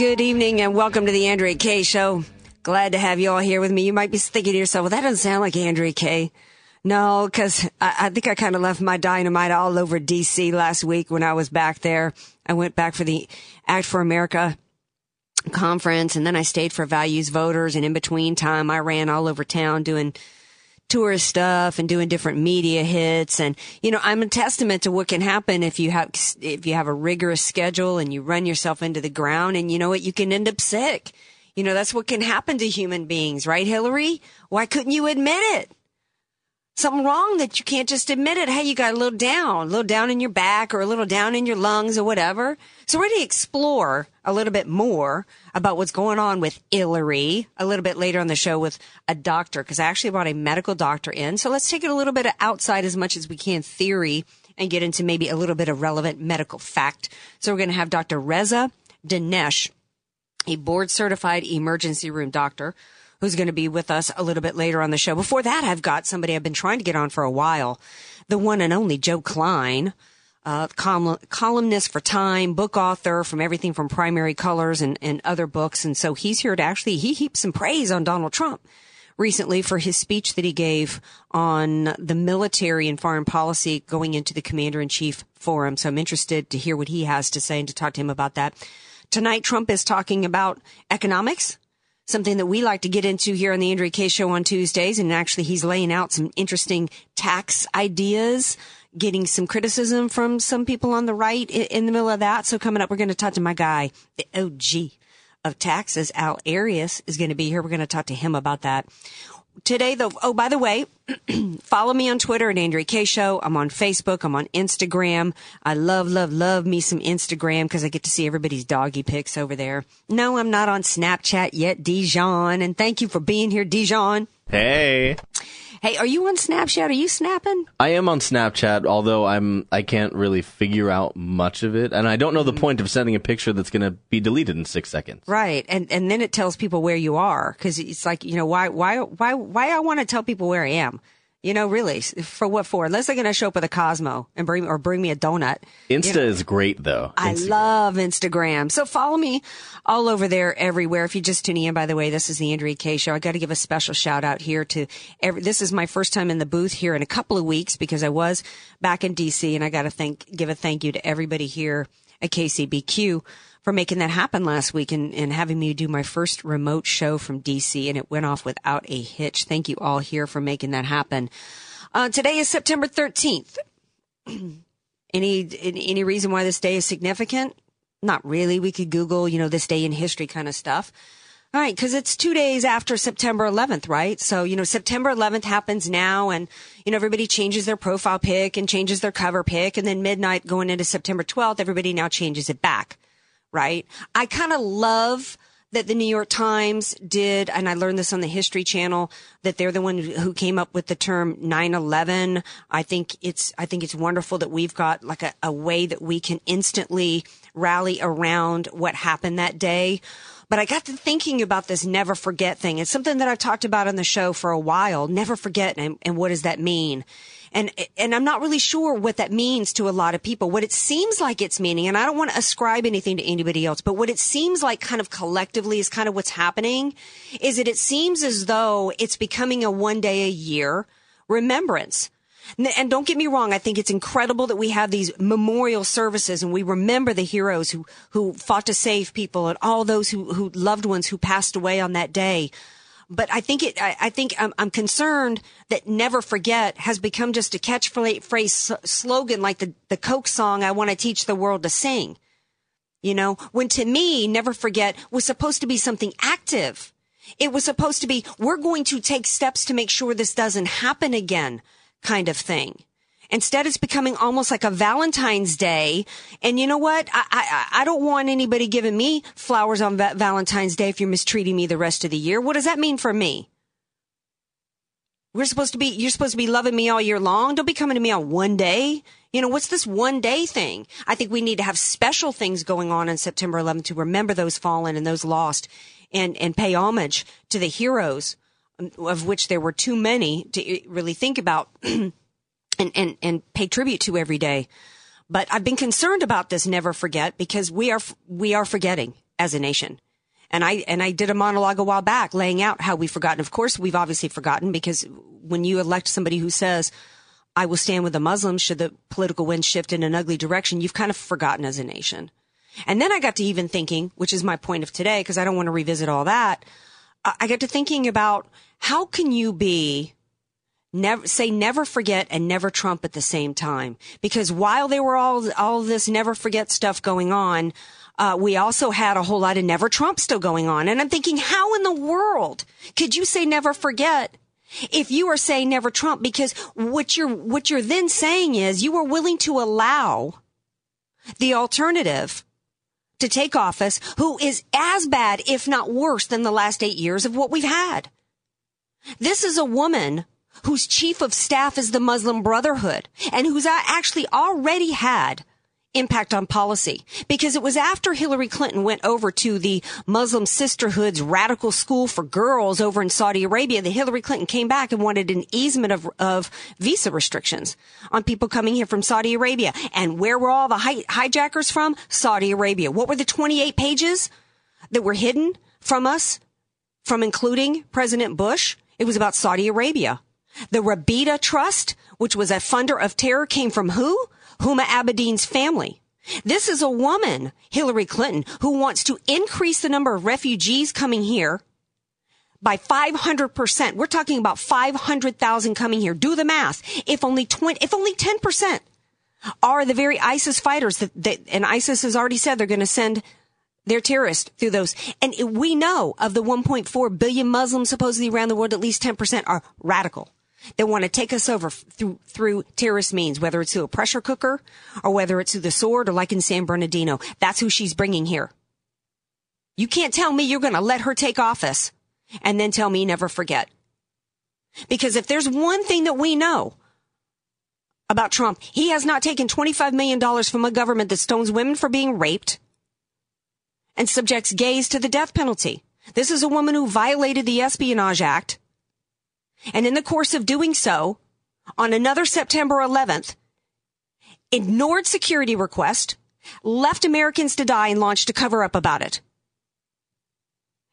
Good evening and welcome to the Andrea Kaye Show. Glad to have you all here with me. You might be thinking to yourself, well, that doesn't sound like Andrea Kaye. No, because I, I think I kind of left my dynamite all over DC last week when I was back there. I went back for the Act for America conference and then I stayed for Values Voters and in between time I ran all over town doing tourist stuff and doing different media hits and you know I'm a testament to what can happen if you have if you have a rigorous schedule and you run yourself into the ground and you know what you can end up sick. You know that's what can happen to human beings, right Hillary? Why couldn't you admit it? Something wrong that you can't just admit it. Hey, you got a little down, a little down in your back or a little down in your lungs or whatever. So we're going to explore a little bit more about what's going on with Hillary a little bit later on the show with a doctor because I actually brought a medical doctor in. So let's take it a little bit outside as much as we can theory and get into maybe a little bit of relevant medical fact. So we're going to have Dr. Reza Dinesh, a board certified emergency room doctor who's going to be with us a little bit later on the show. Before that, I've got somebody I've been trying to get on for a while. The one and only Joe Klein, uh, column, columnist for Time, book author from everything from Primary Colors and, and other books. And so he's here to actually, he heaps some praise on Donald Trump recently for his speech that he gave on the military and foreign policy going into the commander in chief forum. So I'm interested to hear what he has to say and to talk to him about that. Tonight, Trump is talking about economics something that we like to get into here on the Andrea Kaye show on Tuesdays. And actually he's laying out some interesting tax ideas, getting some criticism from some people on the right in the middle of that. So coming up, we're going to talk to my guy, the OG of taxes, Al Arias is going to be here. We're going to talk to him about that today though oh by the way follow me on twitter at andrea kaye show. I'm on facebook. I'm on instagram. I love love love me some instagram because i get to see everybody's doggy pics over there. No i'm not on snapchat yet dijon. And thank you for being here dijon. Hey Hey, are you on Snapchat? Are you snapping? I am on Snapchat, although I'm I can't really figure out much of it, and I don't know the mm-hmm. point of sending a picture that's going to be deleted in six seconds. Right, and and then it tells people where you are because it's like you know why why why why I want to tell people where I am. You know, really, for what for? Unless they're going to show up with a Cosmo and bring or bring me a donut. Insta you know, is great though. I Instagram. love Instagram. So follow me all over there, everywhere. If you just tuning in, by the way, this is the Andrea Kaye Show. I got to give a special shout out here to every. This is my first time in the booth here in a couple of weeks because I was back in DC, and I got to thank give a thank you to everybody here at KCBQ for making that happen last week and, and having me do my first remote show from DC and it went off without a hitch. Thank you all here for making that happen. Uh, today is September 13th. any, any reason why this day is significant? Not really. We could Google, you know, this day in history kind of stuff. All right, because it's two days after September 11th, right? So, you know, September 11th happens now and, you know, everybody changes their profile pic and changes their cover pic. And then midnight going into September 12th, everybody now changes it back right? I kind of love that the New York Times did, and I learned this on the History Channel, that they're the one who came up with the term 9-11. I think it's, I think it's wonderful that we've got like a, a way that we can instantly rally around what happened that day. But I got to thinking about this never forget thing. It's something that I've talked about on the show for a while. Never forget. And, and what does that mean? And, and I'm not really sure what that means to a lot of people. What it seems like it's meaning, and I don't want to ascribe anything to anybody else, but what it seems like kind of collectively is kind of what's happening is that it seems as though it's becoming a one day a year remembrance. And don't get me wrong, I think it's incredible that we have these memorial services and we remember the heroes who, who fought to save people and all those who, who loved ones who passed away on that day. But I think it, I, I think I'm, I'm, concerned that never forget has become just a catchphrase slogan like the, the Coke song, I want to teach the world to sing. You know, when to me, never forget was supposed to be something active. It was supposed to be, we're going to take steps to make sure this doesn't happen again kind of thing. Instead, it's becoming almost like a Valentine's Day. And you know what? I, I, I don't want anybody giving me flowers on va- Valentine's Day if you're mistreating me the rest of the year. What does that mean for me? We're supposed to be, you're supposed to be loving me all year long. Don't be coming to me on one day. You know, what's this one day thing? I think we need to have special things going on on September 11th to remember those fallen and those lost and, and pay homage to the heroes um, of which there were too many to really think about and, and, and pay tribute to every day. But I've been concerned about this never forget because we are, we are forgetting as a nation. And I, and I did a monologue a while back laying out how we've forgotten. Of course, we've obviously forgotten because when you elect somebody who says, I will stand with the Muslims should the political wind shift in an ugly direction, you've kind of forgotten as a nation. And then I got to even thinking, which is my point of today, because I don't want to revisit all that. I got to thinking about how can you be never say never forget and never Trump at the same time? Because while there were all all this never forget stuff going on, uh, we also had a whole lot of never Trump still going on. And I'm thinking, how in the world could you say never forget if you are saying never Trump? Because what you're what you're then saying is you are willing to allow the alternative to take office who is as bad, if not worse, than the last eight years of what we've had. This is a woman whose chief of staff is the Muslim Brotherhood and who's actually already had impact on policy because it was after Hillary Clinton went over to the Muslim Sisterhood's radical school for girls over in Saudi Arabia that Hillary Clinton came back and wanted an easement of, of visa restrictions on people coming here from Saudi Arabia. And where were all the hi- hijackers from? Saudi Arabia. What were the 28 pages that were hidden from us from including President Bush? It was about Saudi Arabia. The Rabita Trust, which was a funder of terror, came from who? Huma Abedin's family. This is a woman, Hillary Clinton, who wants to increase the number of refugees coming here by 500%. We're talking about 500,000 coming here. Do the math. If only 20, if only 10% are the very ISIS fighters that, that and ISIS has already said they're going to send they're terrorists through those. And we know of the 1.4 billion Muslims supposedly around the world, at least 10% are radical. They want to take us over through, through terrorist means, whether it's through a pressure cooker or whether it's through the sword or like in San Bernardino. That's who she's bringing here. You can't tell me you're going to let her take office and then tell me never forget. Because if there's one thing that we know about Trump, he has not taken $25 million from a government that stones women for being raped and subjects gays to the death penalty. This is a woman who violated the Espionage Act. And in the course of doing so, on another September 11th, ignored security request, left Americans to die and launched a cover up about it.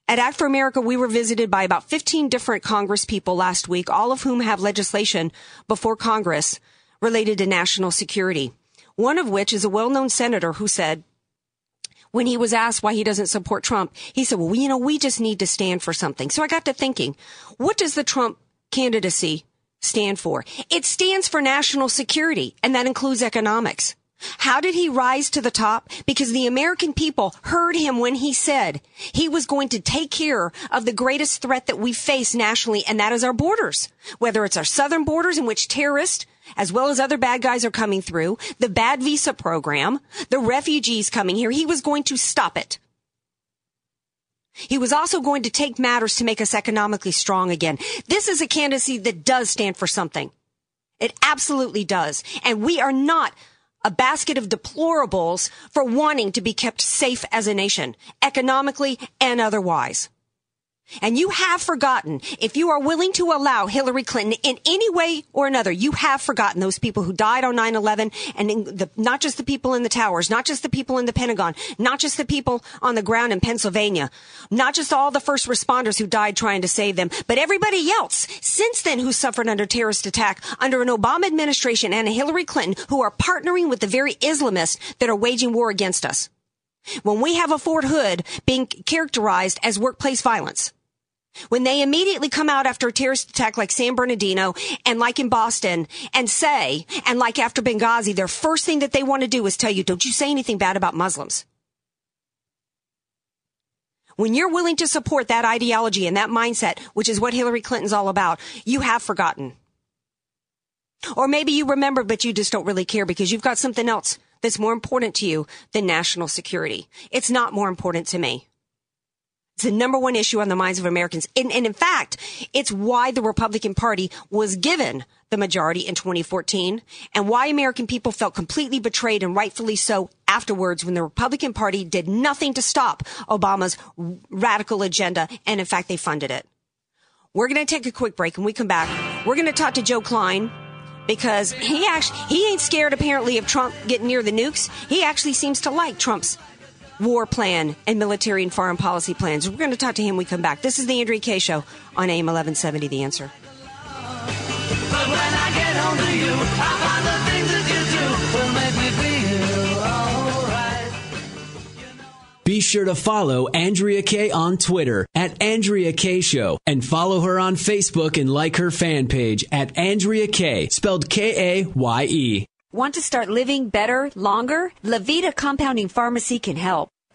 At Act for America, we were visited by about 15 different Congress people last week, all of whom have legislation before Congress related to national security. One of which is a well-known senator who said, when he was asked why he doesn't support Trump, he said, well, you know, we just need to stand for something. So I got to thinking, what does the Trump candidacy stand for? It stands for national security, and that includes economics. How did he rise to the top? Because the American people heard him when he said he was going to take care of the greatest threat that we face nationally, and that is our borders. Whether it's our southern borders in which terrorists as well as other bad guys are coming through, the bad visa program, the refugees coming here, he was going to stop it. He was also going to take matters to make us economically strong again. This is a candidacy that does stand for something. It absolutely does. And we are not a basket of deplorables for wanting to be kept safe as a nation, economically and otherwise. And you have forgotten, if you are willing to allow Hillary Clinton in any way or another, you have forgotten those people who died on 9-11 and the, not just the people in the towers, not just the people in the Pentagon, not just the people on the ground in Pennsylvania, not just all the first responders who died trying to save them, but everybody else since then who suffered under terrorist attack under an Obama administration and a Hillary Clinton who are partnering with the very Islamists that are waging war against us. When we have a Fort Hood being characterized as workplace violence, when they immediately come out after a terrorist attack like San Bernardino and like in Boston and say, and like after Benghazi, their first thing that they want to do is tell you, don't you say anything bad about Muslims. When you're willing to support that ideology and that mindset, which is what Hillary Clinton's all about, you have forgotten. Or maybe you remember, but you just don't really care because you've got something else that's more important to you than national security. It's not more important to me. It's the number one issue on the minds of Americans. And, and, in fact, it's why the Republican Party was given the majority in 2014 and why American people felt completely betrayed and rightfully so afterwards when the Republican Party did nothing to stop Obama's radical agenda. And in fact, they funded it. We're going to take a quick break and we come back. We're going to talk to Joe Klein because he actually, he ain't scared apparently of Trump getting near the nukes. He actually seems to like Trump's war plan and military and foreign policy plans. We're going to talk to him when we come back. This is the Andrea Kaye Show on AM 1170, The Answer. Be sure to follow Andrea Kaye on Twitter at Andrea Kaye Show and follow her on Facebook and like her fan page at Andrea Kaye, spelled K A Y E. Want to start living better, longer? Levita Compounding Pharmacy can help.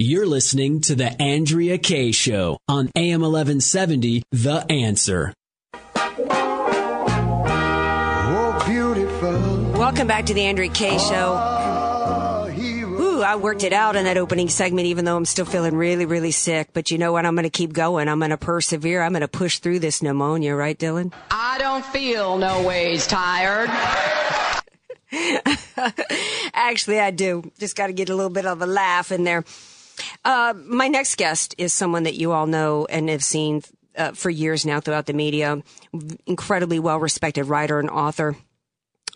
You're listening to the Andrea Kaye Show on AM 1170, The Answer. Oh, beautiful. Welcome back to the Andrea Kaye Show. Ah, Ooh, I worked it out in that opening segment, even though I'm still feeling really, really sick. But you know what? I'm going to keep going. I'm going to persevere. I'm going to push through this pneumonia, right, Dylan? I don't feel no ways tired. Actually, I do. Just got to get a little bit of a laugh in there. Uh, my next guest is someone that you all know and have seen uh, for years now throughout the media. Incredibly well respected writer and author.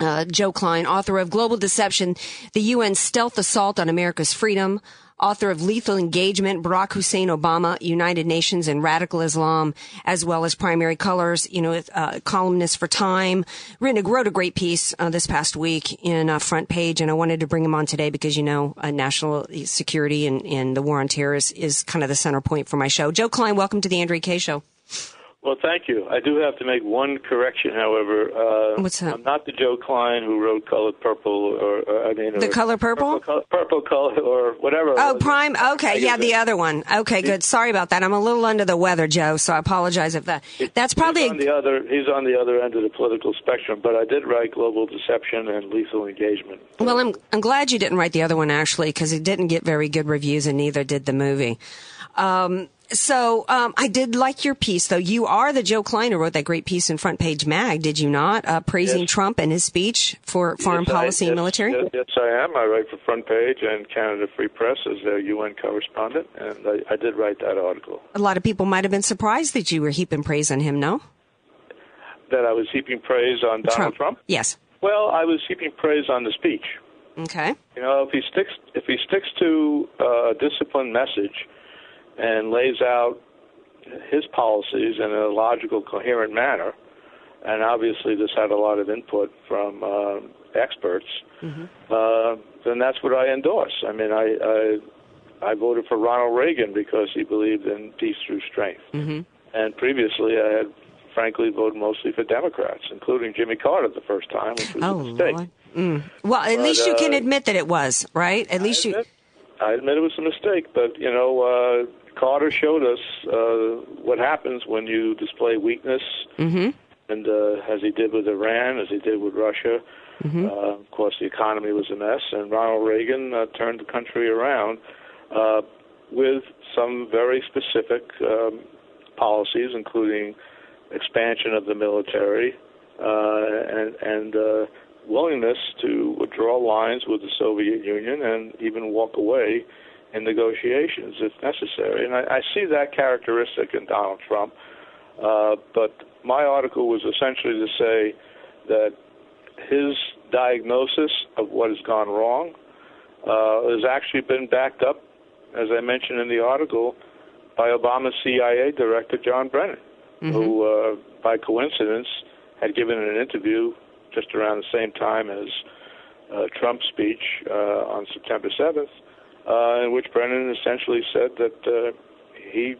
Uh, Joe Klein, author of Global Deception, the UN Stealth Assault on America's Freedom, author of Lethal Engagement, Barack Hussein Obama, United Nations, and Radical Islam, as well as Primary Colors, you know, uh, columnist for Time. Written, wrote a great piece uh, this past week in uh, Front Page, and I wanted to bring him on today because, you know, uh, national security and, and the war on terror is, is kind of the center point for my show. Joe Klein, welcome to the Andrea Kaye Show. Well, thank you. I do have to make one correction, however. Uh, What's that? I'm not the Joe Klein who wrote Colored Purple, or, or I mean, The or Color Purple? Purple, Purple Color, or whatever. Oh, Prime. Okay, yeah, the other one. Okay, good. Sorry about that. I'm a little under the weather, Joe, so I apologize if that. That's probably He's on the other. He's on the other end of the political spectrum, but I did write Global Deception and Lethal Engagement. Well, I'm I'm glad you didn't write the other one actually because it didn't get very good reviews, and neither did the movie. Um, so um, I did like your piece, though. You are the Joe Klein who wrote that great piece in Front Page Mag, did you not? Uh, praising Yes. Trump and his speech for foreign Yes, I- policy and yes, military. Yes, I am. I write for Front Page and Canada Free Press as their UN correspondent, and I, I did write that article. A lot of people might have been surprised that you were heaping praise on him. No, That I was heaping praise on Donald Trump. Yes. Well, I was heaping praise on the speech. Okay. You know, if he sticks if he sticks to uh, a disciplined message and lays out his policies in a logical, coherent manner, and obviously this had a lot of input from uh, experts, uh, then that's what I endorse. I mean, I, I I voted for Ronald Reagan because he believed in peace through strength, Mm-hmm. and previously I had frankly voted mostly for Democrats, including Jimmy Carter the first time, which was Oh, a mistake. Mm. Well, at But, least you can uh, admit that it was, right? At least you. I admit it was a mistake, but you know, uh, Carter showed us uh, what happens when you display weakness, Mm-hmm. and uh, as he did with Iran, as he did with Russia. Mm-hmm. Uh, of course, the economy was a mess, and Ronald Reagan uh, turned the country around uh, with some very specific um, policies, including expansion of the military uh, and, and uh, willingness to draw lines with the Soviet Union and even walk away in negotiations if necessary. And I, I see that characteristic in Donald Trump. Uh, but my article was essentially to say that his diagnosis of what has gone wrong uh, has actually been backed up, as I mentioned in the article, by Obama's CIA director, John Brennan, who, uh, by coincidence, had given an interview just around the same time as uh, Trump's speech uh, on September 7th, uh, in which Brennan essentially said that uh, he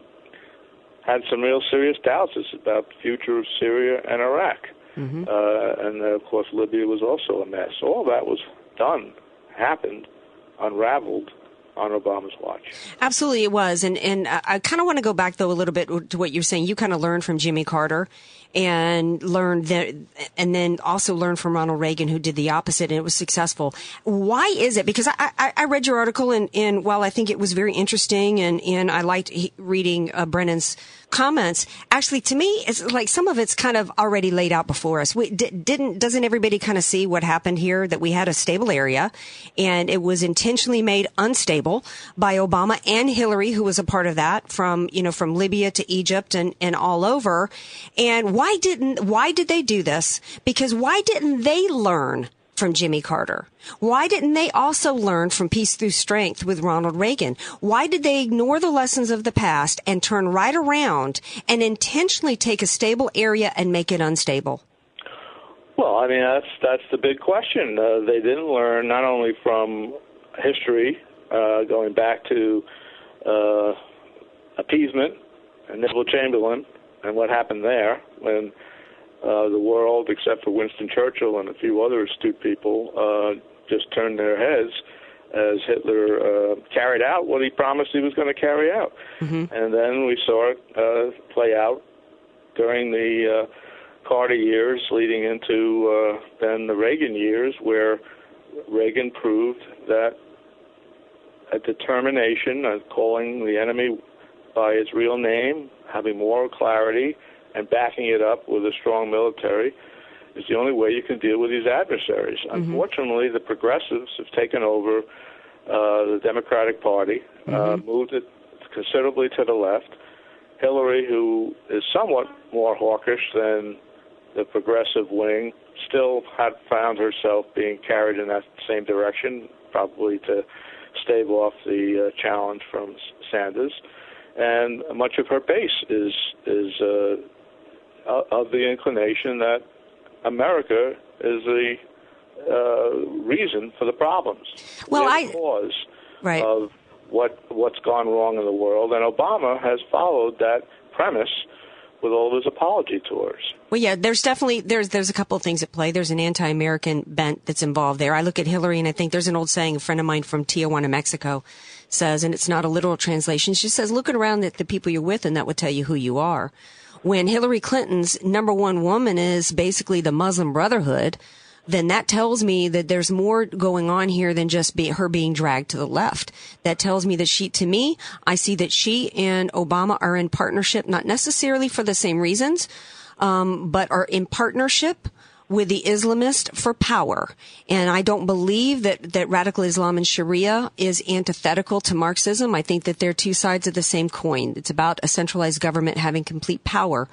had some real serious doubts about the future of Syria and Iraq. Mm-hmm. Uh, and uh, of course, Libya was also a mess. All that was done, happened, unraveled on Obama's watch. Absolutely, it was, and and I- I kind of want to go back though a little bit to what you're saying. You kind of learned from Jimmy Carter, and learn that, and then also learned from Ronald Reagan, who did the opposite, and it was successful. Why is it? Because I I, I read your article, and and while I think it was very interesting, and and I liked reading uh, Brennan's comments. Actually, to me, it's like some of it's kind of already laid out before us. We di- didn't doesn't everybody kind of see what happened here? That we had a stable area, and it was intentionally made unstable by Obama and Hillary, who was a part of that from you know from Libya to Egypt and and all over. And why didn't why did they do this? Because why didn't they learn? From Jimmy Carter. Why didn't they also learn from Peace Through Strength with Ronald Reagan? Why did they ignore the lessons of the past and turn right around and intentionally take a stable area and make it unstable? Well, I mean that's that's the big question. Uh, they didn't learn not only from history, uh, going back to uh, appeasement and Neville Chamberlain and what happened there when uh, the world, except for Winston Churchill and a few other astute people, uh, just turned their heads as Hitler uh, carried out what he promised he was going to carry out. And then we saw it uh, play out during the uh, Carter years, leading into uh, then the Reagan years, where Reagan proved that a determination of calling the enemy by its real name, having moral clarity, and backing it up with a strong military is the only way you can deal with these adversaries. Unfortunately, the progressives have taken over uh, the Democratic Party, uh, moved it considerably to the left. Hillary, who is somewhat more hawkish than the progressive wing, still had found herself being carried in that same direction, probably to stave off the uh, challenge from Sanders. And much of her base is is uh, of the inclination that America is the uh, reason for the problems. Well, I- cause Right. of what what's gone wrong in the world, and Obama has followed that premise with all of his apology tours. Well, yeah, there's definitely there's there's a couple of things at play. There's an anti-American bent that's involved there. I look at Hillary and I think there's an old saying. A friend of mine from Tijuana, Mexico, says, and it's not a literal translation. She says, "Looking around at the people you're with, and that would tell you who you are." When Hillary Clinton's number one woman is basically the Muslim Brotherhood, then that tells me that there's more going on here than just be, her being dragged to the left. That tells me that she, to me, I see that she and Obama are in partnership, not necessarily for the same reasons, um, but are in partnership with the Islamist for power. And I don't believe that, that radical Islam and Sharia is antithetical to Marxism. I think that they're two sides of the same coin. It's about a centralized government having complete power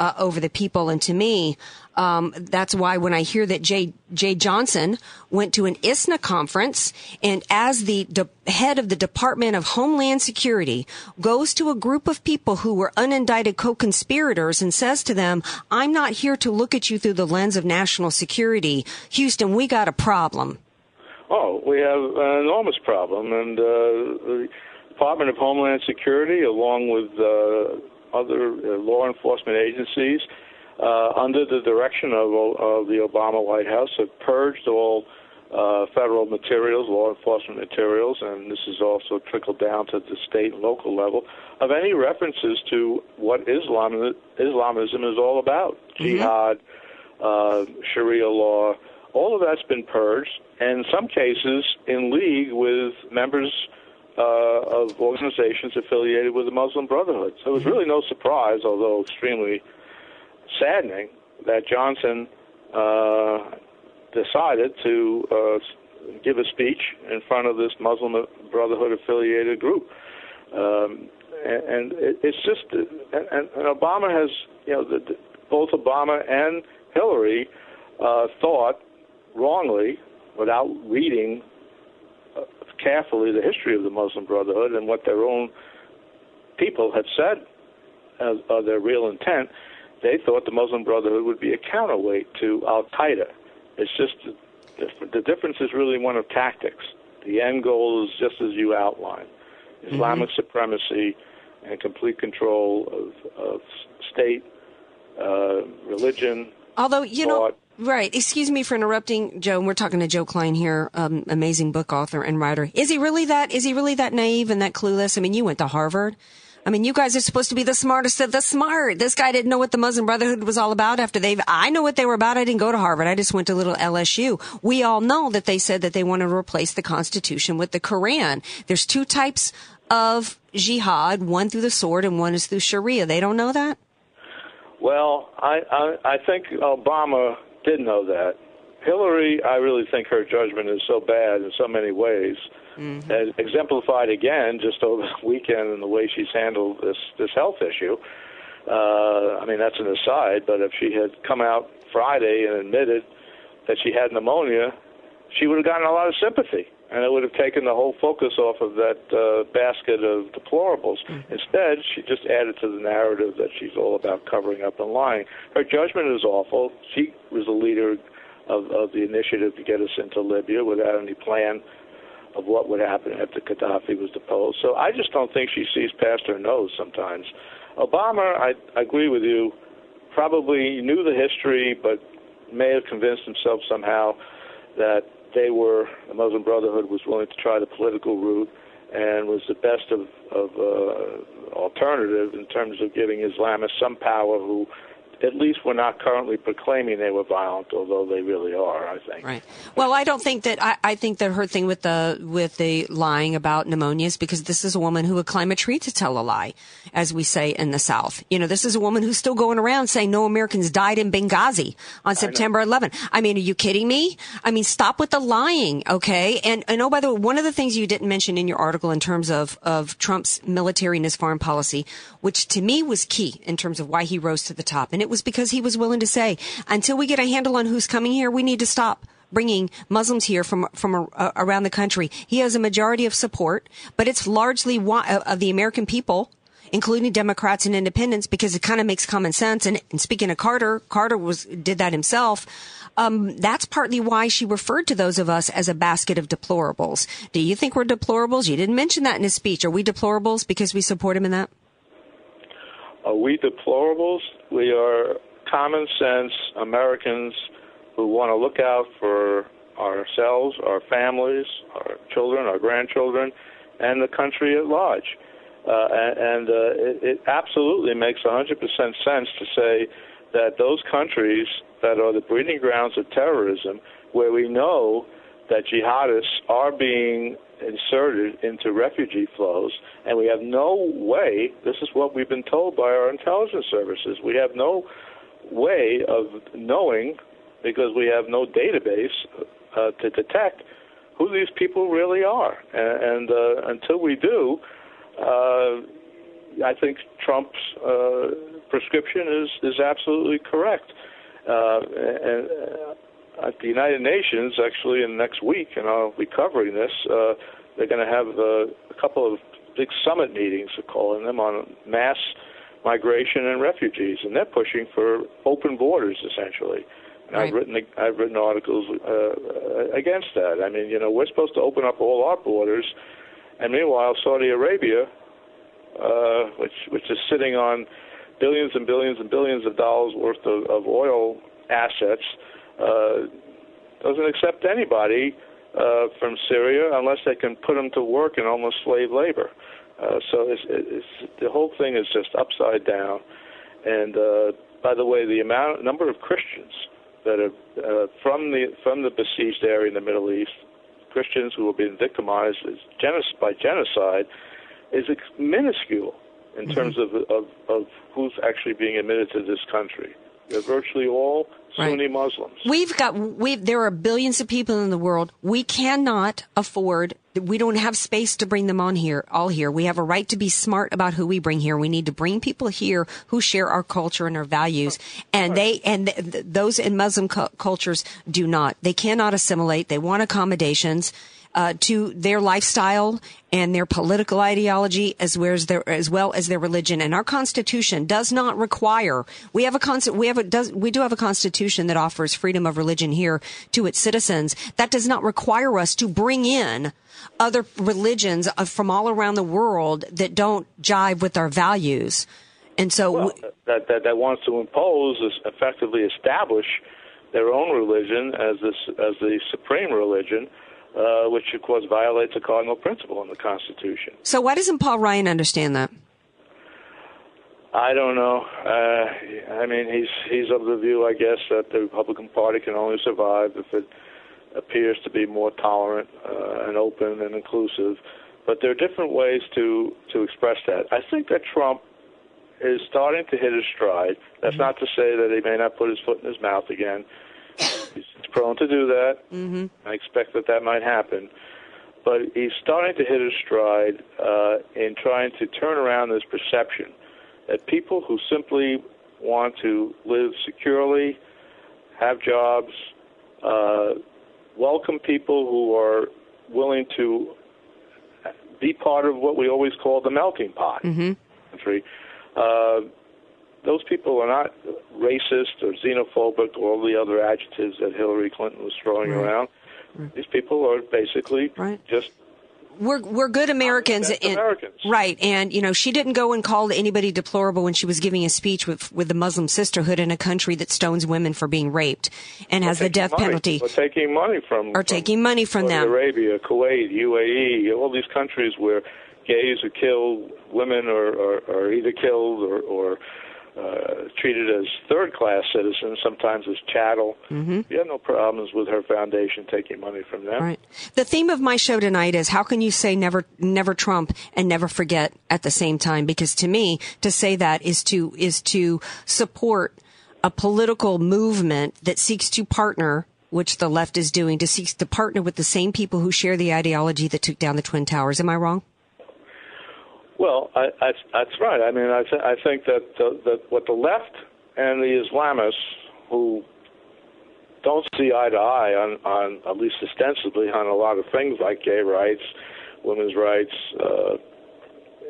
uh, over the people. And to me, um, that's why when I hear that Jeh, Jeh Johnson went to an ISNA conference and as the de- head of the Department of Homeland Security goes to a group of people who were unindicted co-conspirators and says to them, I'm not here to look at you through the lens of national security. Houston, we got a problem. Oh, we have an enormous problem, and uh, the Department of Homeland Security, along with uh, other uh, law enforcement agencies, uh, under the direction of, of the Obama White House, have purged all uh, federal materials, law enforcement materials, and this has also trickled down to the state and local level of any references to what Islam Islamism is all about, jihad, uh, Sharia law. All of that's been purged, and in some cases in league with members uh, of organizations affiliated with the Muslim Brotherhood. So it was really no surprise, although extremely saddening, that Johnson uh, decided to uh, give a speech in front of this Muslim Brotherhood affiliated group. Um, and, and it, it's just, and, and Obama has, you know, the, the, both Obama and Hillary uh, thought wrongly, without reading carefully the history of the Muslim Brotherhood and what their own people have said as uh, their real intent, they thought the Muslim Brotherhood would be a counterweight to Al Qaeda. It's just the difference is really one of tactics. The end goal is just as you outlined Islamic mm-hmm. supremacy and complete control of, of state, uh, religion. Although, you thought. know, right. Excuse me for interrupting, Joe. We're talking to Joe Klein here, um, amazing book author and writer. Is he really that? Is he really that naive and that clueless? I mean, you went to Harvard. I mean, you guys are supposed to be the smartest of the smart. This guy didn't know what the Muslim Brotherhood was all about after they've, I know what they were about. I didn't go to Harvard. I just went to little LSU. We all know that they said that they want to replace the Constitution with the Quran. There's two types of jihad, one through the sword and one is through Sharia. They don't know that? Well, I, I, I think Obama did know that. Hillary, I really think her judgment is so bad in so many ways mm-hmm. and exemplified again just over the weekend in the way she's handled this this health issue. Uh, I mean, that's an aside, but if she had come out Friday and admitted that she had pneumonia, she would have gotten a lot of sympathy, and it would have taken the whole focus off of that uh, basket of deplorables. Mm-hmm. Instead, she just added to the narrative that she's all about covering up and lying. Her judgment is awful. She was the leader of, of the initiative to get us into Libya without any plan of what would happen after Gaddafi was deposed. So I just don't think she sees past her nose sometimes. Obama, I, I agree with you, probably knew the history, but may have convinced himself somehow that they were, the Muslim Brotherhood was willing to try the political route and was the best of, of uh, alternative in terms of giving Islamists some power who at least we're not currently proclaiming they were violent, although they really are. I think. Right. Well, I don't think that. I, I think that her thing with the with the lying about pneumonia is because this is a woman who would climb a tree to tell a lie, as we say in the South. You know, this is a woman who's still going around saying no Americans died in Benghazi on September 11. I mean, are you kidding me? I mean, stop with the lying, okay? And and oh, by the way, one of the things you didn't mention in your article in terms of of Trump's military and his foreign policy, which to me was key in terms of why he rose to the top, and it was because he was willing to say, until we get a handle on who's coming here, we need to stop bringing Muslims here from from around the country. He has a majority of support, but it's largely uh, of the American people, including Democrats and Independents, because it kind of makes common sense. And, and, speaking of Carter, Carter was did that himself. Um, that's partly why she referred to those of us as a basket of deplorables. Do you think we're deplorables? You didn't mention that in his speech. Are we deplorables because we support him in that? Are we deplorables? We are common sense Americans who want to look out for ourselves, our families, our children, our grandchildren, and the country at large. Uh, and, uh, it, it absolutely makes 100% sense to say that those countries that are the breeding grounds of terrorism, where we know that jihadists are being inserted into refugee flows, and we have no way. This is what we've been told by our intelligence services. We have no way of knowing because we have no database uh, to detect who these people really are. And, and uh, until we do, uh, I think Trump's uh, prescription is is absolutely correct. Uh, and uh, at the United Nations, actually, in next week, and I'll be covering this. Uh, they're going to have uh, a couple of big summit meetings, they're calling them, on mass migration and refugees, and they're pushing for open borders essentially. And I've written I've written articles uh, against that. I mean, you know, we're supposed to open up all our borders, and meanwhile, Saudi Arabia, uh, which which is sitting on billions and billions and billions of dollars worth of, of oil assets, uh, doesn't accept anybody uh, from Syria unless they can put them to work in almost slave labor. Uh, so it's, it's, the whole thing is just upside down. And uh, by the way, the amount number of Christians that are uh, from the from the besieged area in the Middle East, Christians who have been victimized as genoc- by genocide, is ex- minuscule in Mm-hmm. terms of, of of who's actually being admitted to this country. They're virtually all Sunni Muslims. We've got we there are billions of people in the world. We cannot afford we don't have space to bring them on here all here. We have a right to be smart about who we bring here. We need to bring people here who share our culture and our values. And they and th- those in Muslim cu- cultures do not. They cannot assimilate. They want accommodations. Uh, to their lifestyle and their political ideology as well as their as well as their religion. And our constitution does not require we have a const- we have a does we do have a constitution that offers freedom of religion here to its citizens. That does not require us to bring in other religions from all around the world that don't jive with our values. And so Well, that, that that wants to impose is effectively establish their own religion as this as the supreme religion, uh, which of course violates a cardinal principle in the Constitution. so why doesn't Paul Ryan understand that I don't know. Uh, I mean, he's he's of the view, I guess, that the Republican Party can only survive if it appears to be more tolerant uh, and open and inclusive. But there are different ways to to express that. I think that Trump is starting to hit his stride. That's not to say that he may not put his foot in his mouth again. Prone to do that. mm-hmm. I expect that that might happen. But he's starting to hit his stride uh, in trying to turn around this perception that people who simply want to live securely, have jobs, uh, welcome people who are willing to be part of what we always call the melting pot Mm-hmm. country. Uh, those people are not racist or xenophobic or all the other adjectives that Hillary Clinton was throwing Right. around. These people are basically just we're we're good Americans, and, right? And you know, she didn't go and call anybody deplorable when she was giving a speech with with the Muslim Sisterhood in a country that stones women for being raped and has the death money, penalty. Or taking money from Or taking money from Saudi them. Arabia, Kuwait, UAE, all these countries where gays are killed, women are, are, are either killed or, or uh, treated as third-class citizens, sometimes as chattel. Mm-hmm. You have no problems with her foundation taking money from them. Right. The theme of my show tonight is how can you say never never Trump and never forget at the same time because to me to say that is to is to support a political movement that seeks to partner which the left is doing to seek to partner with the same people who share the ideology that took down the twin towers am I wrong Well, I, I, that's right. I mean, I, th- I think that uh, that what the left and the Islamists, who don't see eye to eye on, on at least ostensibly on a lot of things like gay rights, women's rights, uh,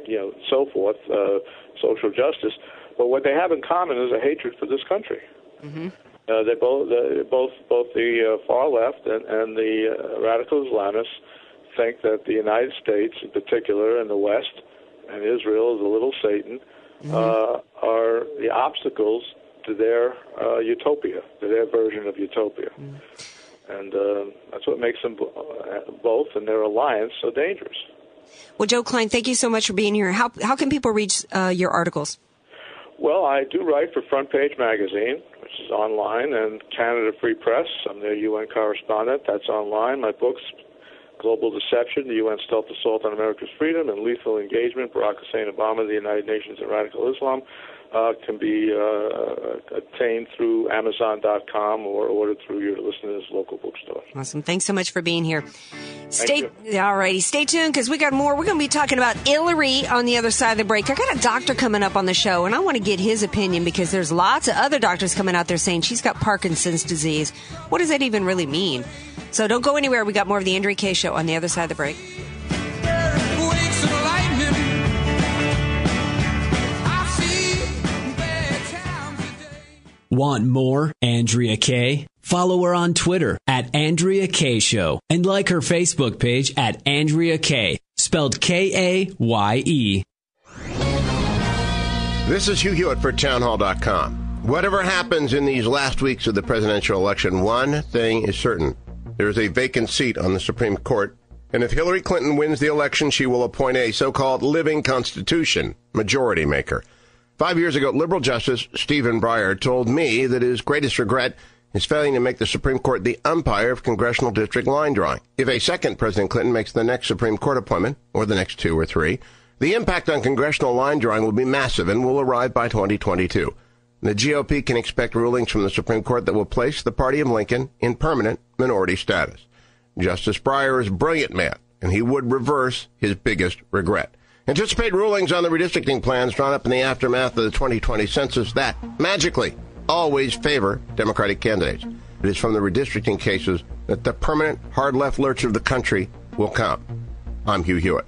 you know, so forth, uh, social justice. But what they have in common is a hatred for this country. Mm-hmm. Uh, they both, both, both the uh, far left and, and the uh, radical Islamists think that the United States, in particular, and the West, and Israel is a little Satan, uh, are the obstacles to their uh, utopia, to their version of utopia. And uh, that's what makes them uh, both and their alliance so dangerous. Well Joe Klein thank you so much for being here how how can people reach uh, your articles Well, I do write for Front Page Magazine, which is online, and Canada Free Press. I'm their UN correspondent. That's online. My books, Global Deception, The UN Stealth Assault on America's Freedom, and Lethal Engagement, Barack Hussein Obama, the United Nations, and Radical Islam, uh, can be uh, obtained through Amazon.com or ordered through your listener's local bookstore. Awesome. Thanks so much for being here. Stay, all righty. Stay tuned because we got more. We're going to be talking about Hillary on the other side of the break. I got a doctor coming up on the show, and I want to get his opinion because there's lots of other doctors coming out there saying she's got Parkinson's disease. What does that even really mean? So don't go anywhere. We got more of the Andrea Kaye show on the other side of the break. Want more Andrea Kaye? Follow her on Twitter at Andrea Kaye Show and like her Facebook page at Andrea Kaye, spelled K A Y E. This is Hugh Hewitt for townhall.com. Whatever happens in these last weeks of the presidential election, one thing is certain. There is a vacant seat on the Supreme Court, and if Hillary Clinton wins the election, she will appoint a so-called living constitution majority maker. Five years ago, liberal justice Stephen Breyer told me that his greatest regret is failing to make the Supreme Court the umpire of congressional district line drawing. If a second President Clinton makes the next Supreme Court appointment, or the next two or three, the impact on congressional line drawing will be massive and will arrive by 2022. The GOP can expect rulings from the Supreme Court that will place the party of Lincoln in permanent minority status. Justice Breyer is a brilliant man, and he would reverse his biggest regret. Anticipate rulings on the redistricting plans drawn up in the aftermath of the 2020 census that, magically, always favor Democratic candidates. It is from the redistricting cases that the permanent hard left lurch of the country will come. I'm Hugh Hewitt.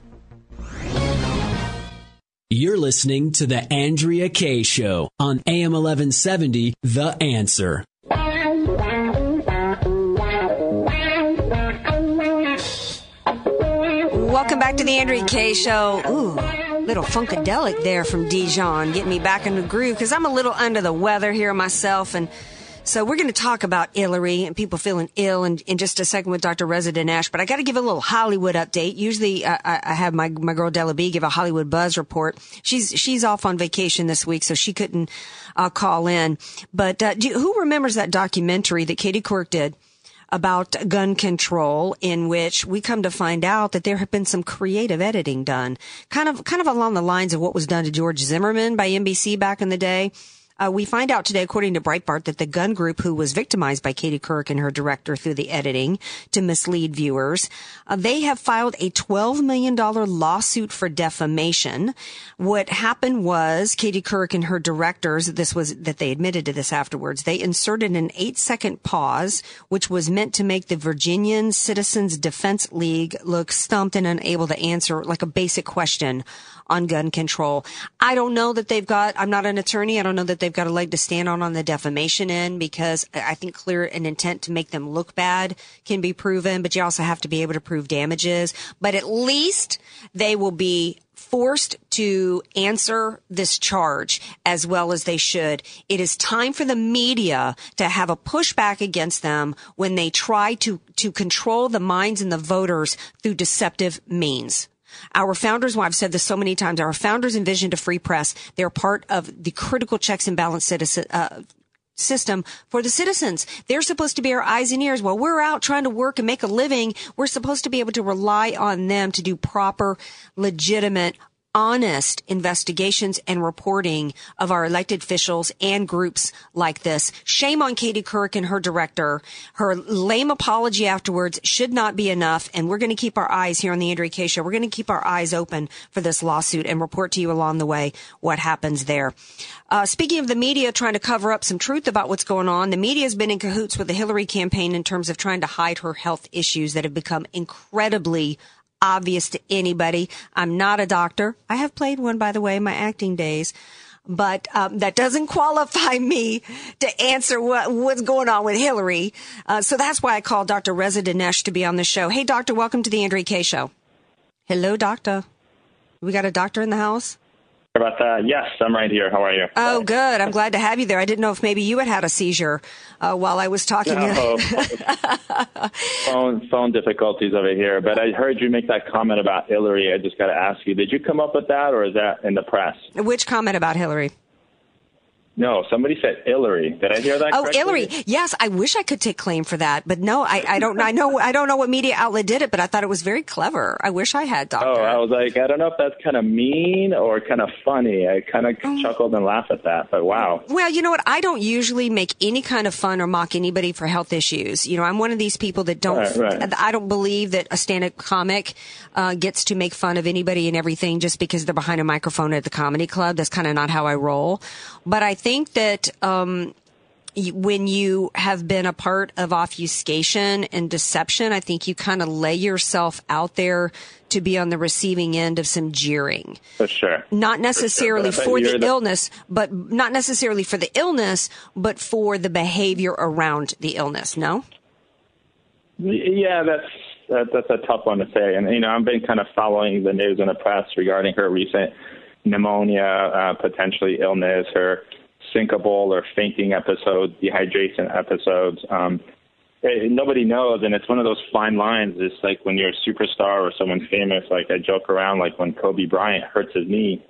You're listening to the Andrea Kaye Show on AM 1170, The Answer. Welcome back to the Andrea Kaye Show. Ooh, little funkadelic there from Dijon, getting me back in the groove because I'm a little under the weather here myself. And so we're going to talk about Hillary and people feeling ill in, in just a second with Dr. Reza Ash, But I got to give a little Hollywood update. Usually uh, I, have my, my girl Della B give a Hollywood buzz report. She's, she's off on vacation this week, so she couldn't uh, call in. But uh, do, who remembers that documentary that Katie Couric did? about gun control in which we come to find out that there have been some creative editing done kind of kind of along the lines of what was done to George Zimmerman by NBC back in the day uh, we find out today, according to Breitbart, that the gun group who was victimized by Katie Couric and her director through the editing to mislead viewers, uh, they have filed a $12 million lawsuit for defamation. What happened was Katie Couric and her directors, this was that they admitted to this afterwards, they inserted an eight second pause, which was meant to make the Virginian Citizens Defense League look stumped and unable to answer like a basic question on gun control. I don't know that they've got, I'm not an attorney. I don't know that they've got a leg to stand on on the defamation end because I think clear an intent to make them look bad can be proven, but you also have to be able to prove damages. But at least they will be forced to answer this charge as well as they should. It is time for the media to have a pushback against them when they try to, to control the minds and the voters through deceptive means. Our founders, well, I've said this so many times, our founders envisioned a free press. They're part of the critical checks and balance citizen, uh, system for the citizens. They're supposed to be our eyes and ears. While we're out trying to work and make a living, we're supposed to be able to rely on them to do proper, legitimate, honest investigations and reporting of our elected officials and groups like this. Shame on Katie Couric and her director. Her lame apology afterwards should not be enough. And we're going to keep our eyes here on the Andrea Kaye show. We're going to keep our eyes open for this lawsuit and report to you along the way what happens there. Uh, speaking of the media trying to cover up some truth about what's going on, the media has been in cahoots with the Hillary campaign in terms of trying to hide her health issues that have become incredibly obvious to anybody. I'm not a doctor. I have played one, by the way, in my acting days. But um, that doesn't qualify me to answer what, what's going on with Hillary. Uh, so that's why I called Dr. Reza Dinesh to be on the show. Hey, doctor, welcome to the Andrea Kaye Show. Hello, doctor. We got a doctor in the house? Sorry about that. Yes, I'm right here. How are you? Oh, good. I'm glad to have you there. I didn't know if maybe you had had a seizure uh, while I was talking. No, phone phone difficulties over here. But I heard you make that comment about Hillary. I just got to ask you: Did you come up with that, or is that in the press? Which comment about Hillary? No, somebody said Hillary. Did I hear that? Oh, correctly? Hillary. Yes, I wish I could take claim for that, but no, I, I don't. I know. I don't know what media outlet did it, but I thought it was very clever. I wish I had, Doctor. Oh, I was like, I don't know if that's kind of mean or kind of funny. I kind of Oh. chuckled and laughed at that, but wow. Well, you know what? I don't usually make any kind of fun or mock anybody for health issues. You know, I'm one of these people that don't. Right, right. I don't believe that a stand-up comic uh, gets to make fun of anybody and everything just because they're behind a microphone at the comedy club. That's kind of not how I roll. But I think that. Um, when you have been a part of obfuscation and deception, I think you kind of lay yourself out there to be on the receiving end of some jeering For sure. not For necessarily sure. For the the- illness, but not necessarily for the illness, but for the behavior around the illness. No? Yeah, that's that, that's a tough one to say. And you know, I've been kind of following the news and the press regarding her recent pneumonia, uh, potentially illness, her syncopal or fainting episodes, dehydration episodes. Um, eh, nobody knows, and it's one of those fine lines. It's like when you're a superstar or someone famous. Like I joke around, like when Kobe Bryant hurts his knee,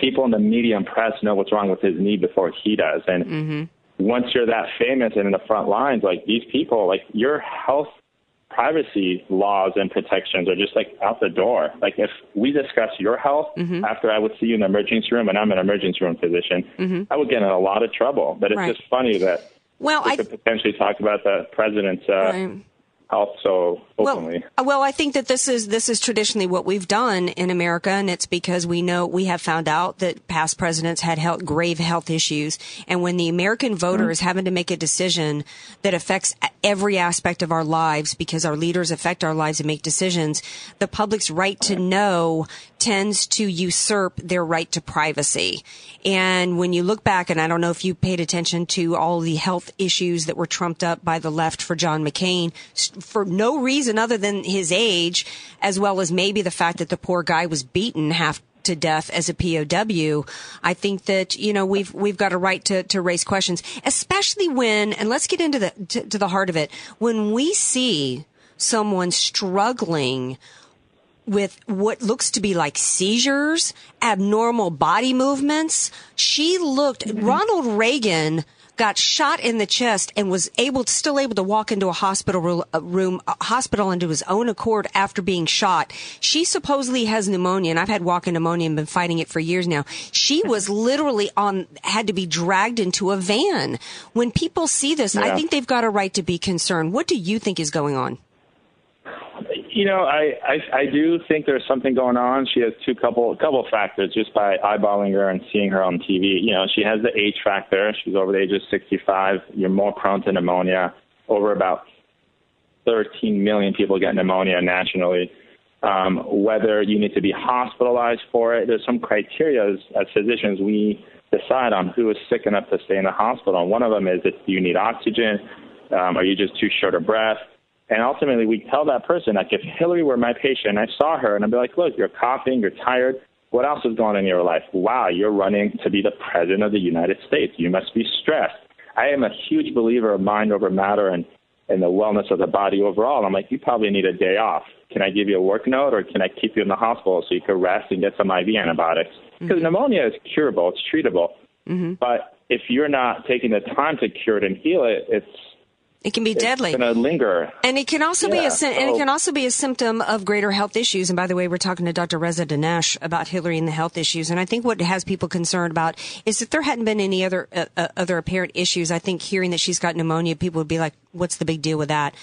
people in the media and press know what's wrong with his knee before he does, and Mm-hmm. once you're that famous and in the front lines, like these people, like your health privacy laws and protections are just like out the door. Like if we discuss your health Mm-hmm. after I would see you in the emergency room and I'm an emergency room physician, Mhm. I would get in a lot of trouble. But it's Right. just funny that Well, we I could potentially talk about the president's uh, Right. Health so openly. Well, well, I think that this is this is traditionally what we've done in America, and it's because we know we have found out that past presidents had health, grave health issues, and when the American voter is mm-hmm. having to make a decision that affects every aspect of our lives, because our leaders affect our lives and make decisions, the public's right to know tends to usurp their right to privacy. And when you look back, and I don't know if you paid attention to all the health issues that were trumped up by the left for John McCain for no reason other than his age, as well as maybe the fact that the poor guy was beaten half to death as a POW. I think that, you know, we've, we've got a right to, to raise questions, especially when, and let's get into the, to, to the heart of it, when we see someone struggling with what looks to be like seizures, abnormal body movements. She looked, mm-hmm. Ronald Reagan got shot in the chest and was able, still able to walk into a hospital uh, room, a hospital into his own accord after being shot. She supposedly has pneumonia and I've had walking pneumonia and been fighting it for years now. She mm-hmm. was literally on, had to be dragged into a van. When people see this, I think they've got a right to be concerned. What do you think is going on? You know, I, I I do think there's something going on. She has two couple couple factors just by eyeballing her and seeing her on TV. You know, she has the age factor. She's over the age of 65. You're more prone to pneumonia. Over about 13 million people get pneumonia nationally. Um, whether you need to be hospitalized for it, there's some criteria as, as physicians we decide on who is sick enough to stay in the hospital. And one of them is if you need oxygen, um, are you just too short of breath? And ultimately, we tell that person, like, if Hillary were my patient, I saw her, and I'd be like, look, you're coughing, you're tired. What else is going on in your life? Wow, you're running to be the president of the United States. You must be stressed. I am a huge believer of mind over matter and, and the wellness of the body overall. I'm like, you probably need a day off. Can I give you a work note, or can I keep you in the hospital so you can rest and get some IV antibiotics? Because pneumonia is curable, it's treatable. Mm-hmm. But if you're not taking the time to cure it and heal it, it's It can be it's deadly. going to linger. And it can also be a sy- and it can also be a symptom of greater health issues. And by the way, we're talking to Dr. Reza Dinesh about Hillary and the health issues. And I think what has people concerned about is that there hadn't been any other uh, uh, other apparent issues. I think hearing that she's got pneumonia, people would be like, "What's the big deal with that?"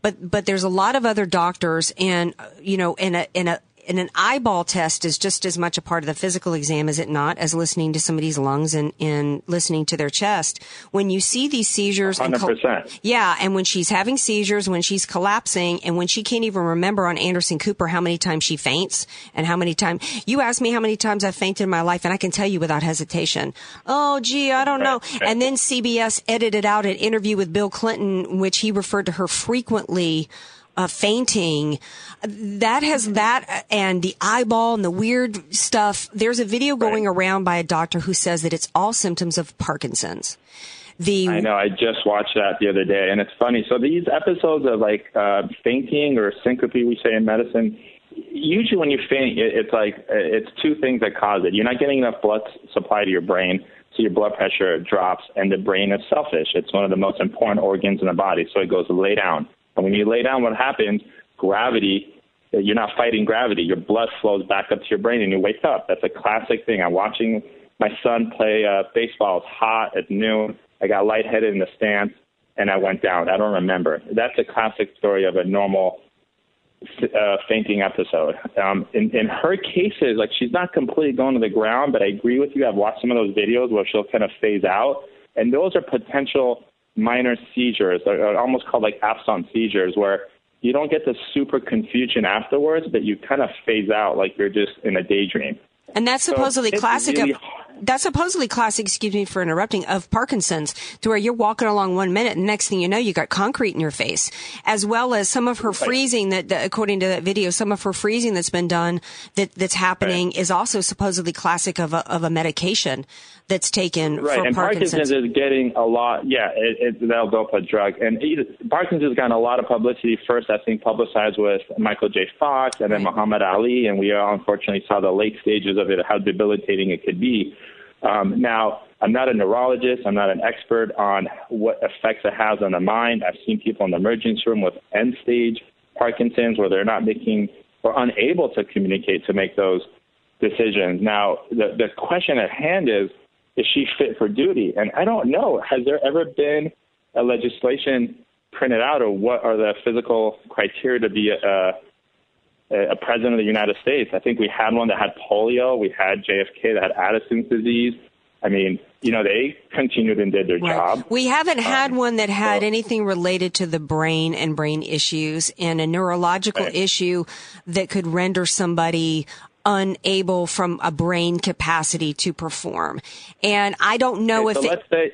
But but there's a lot of other doctors, and uh, you know, in a in a and an eyeball test is just as much a part of the physical exam, is it not, as listening to somebody's lungs and, and listening to their chest. When you see these seizures and col- 100%. yeah, and when she's having seizures, when she's collapsing, and when she can't even remember on Anderson Cooper how many times she faints and how many times you ask me how many times I've fainted in my life, and I can tell you without hesitation. Oh, gee, I don't know. And then CBS edited out an interview with Bill Clinton, which he referred to her frequently. Uh, fainting, that has that and the eyeball and the weird stuff. There's a video going around by a doctor who says that it's all symptoms of Parkinson's. The I know. I just watched that the other day, and it's funny. So these episodes of like uh, fainting or syncope, we say in medicine, usually when you faint, it, it's like uh, it's two things that cause it. You're not getting enough blood supply to your brain, so your blood pressure drops, and the brain is selfish. It's one of the most important organs in the body, so it goes lay down. And when you lay down, what happens? Gravity. You're not fighting gravity. Your blood flows back up to your brain, and you wake up. That's a classic thing. I'm watching my son play uh, baseball. It's hot at noon. I got lightheaded in the stands, and I went down. I don't remember. That's a classic story of a normal uh, fainting episode. Um, in, in her cases, like she's not completely going to the ground, but I agree with you. I've watched some of those videos where she'll kind of phase out, and those are potential minor seizures, or, almost called like absence seizures, where you don't get the super confusion afterwards, but you kind of phase out like you're just in a daydream. And that's supposedly it's classic really of that's supposedly classic, excuse me for interrupting, of Parkinson's, to where you're walking along one minute and next thing you know, you got concrete in your face, as well as some of her freezing that, that according to that video, some of her freezing that's been done that, that's happening is also supposedly classic of a, of a medication that's taken Right, for and Parkinson's. Parkinson's is getting a lot. Yeah, it, it's the L-Dopa drug, and it, Parkinson's has gotten a lot of publicity. First, I think publicized with Michael J. Fox, and then Muhammad Ali, and we all unfortunately saw the late stages of it, how debilitating it could be. Um, now, I'm not a neurologist. I'm not an expert on what effects it has on the mind. I've seen people in the emergency room with end-stage Parkinson's where they're not making or unable to communicate to make those decisions. Now, the, the question at hand is, is she fit for duty? And I don't know. Has there ever been a legislation printed out, or what are the physical criteria to be a, a, president of the United States? I think we had one that had polio. We had JFK that had Addison's disease. I mean, you know, they continued and did their job. We haven't had Um, one that had anything related to the brain and brain issues and a neurological issue that could render somebody unable from a brain capacity to perform. And I don't know Okay, if so it, let's say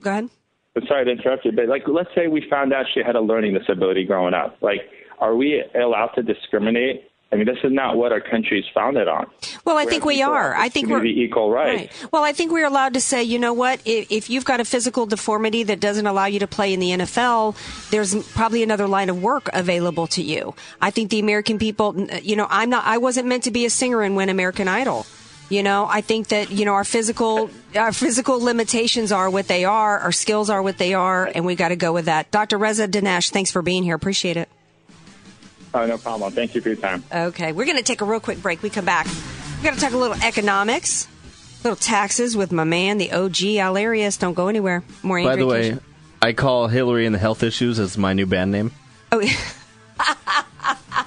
go ahead. I'm sorry to interrupt you, but like, let's say we found out she had a learning disability growing up. Like, are we allowed to discriminate? I mean, this is not what our country is founded on. Well, I We're think we are. I think we're equal rights. Right. Well, I think we're allowed to say, you know what? If, if you've got a physical deformity that doesn't allow you to play in the NFL, there's probably another line of work available to you. I think the American people, you know, I'm not, I wasn't meant to be a singer and win American Idol. You know, I think that, you know, our physical, our physical limitations are what they are, our skills are what they are, and we got to go with that. Dr. Reza Dinesh, thanks for being here. Appreciate it. Oh, no problem. Thank you for your time. Okay, we're going to take a real quick break. We come back. We're going to talk a little economics, little taxes with my man, the OG Al Arias. Don't go anywhere. More By the way, Kishan. I call Hillary and the Health Issues as my new band name. oh,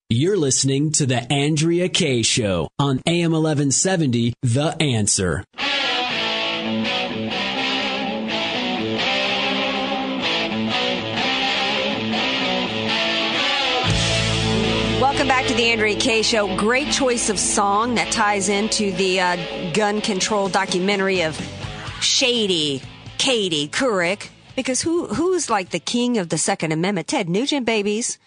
You're listening to The Andrea Kaye Show on AM 1170, The Answer. Welcome back to the Andrea Kaye Show. Great choice of song that ties into the uh, gun control documentary of Shady Katie Couric. Because who who's like the king of the Second Amendment? Ted Nugent, babies.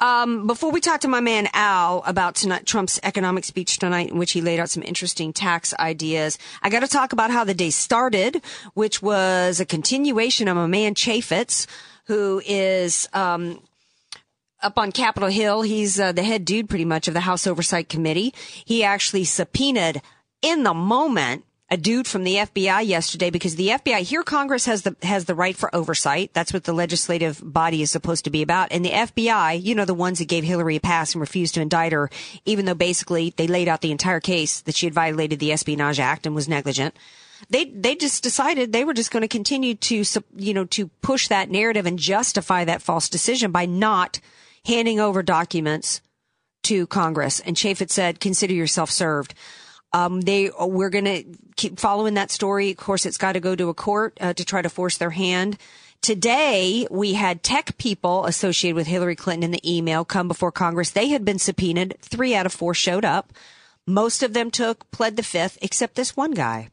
Um, before we talk to my man Al about tonight, Trump's economic speech tonight, in which he laid out some interesting tax ideas, I got to talk about how the day started, which was a continuation of a man Chaffetz, who is um, up on Capitol Hill. He's uh, the head dude, pretty much, of the House Oversight Committee. He actually subpoenaed in the moment, a dude from the FBI yesterday because the FBI here Congress has the has the right for oversight. That's what the legislative body is supposed to be about. And the FBI, you know, the ones that gave Hillary a pass and refused to indict her, even though basically they laid out the entire case that she had violated the Espionage Act and was negligent. They they just decided they were just going to continue to you know to push that narrative and justify that false decision by not handing over documents to Congress. And Chaffetz said, "Consider yourself served." Um, they we're going to keep following that story. Of course, it's got to go to a court uh, to try to force their hand. Today, we had tech people associated with Hillary Clinton in the email come before Congress. They had been subpoenaed. Three out of four showed up. Most of them took, pled the fifth, except this one guy.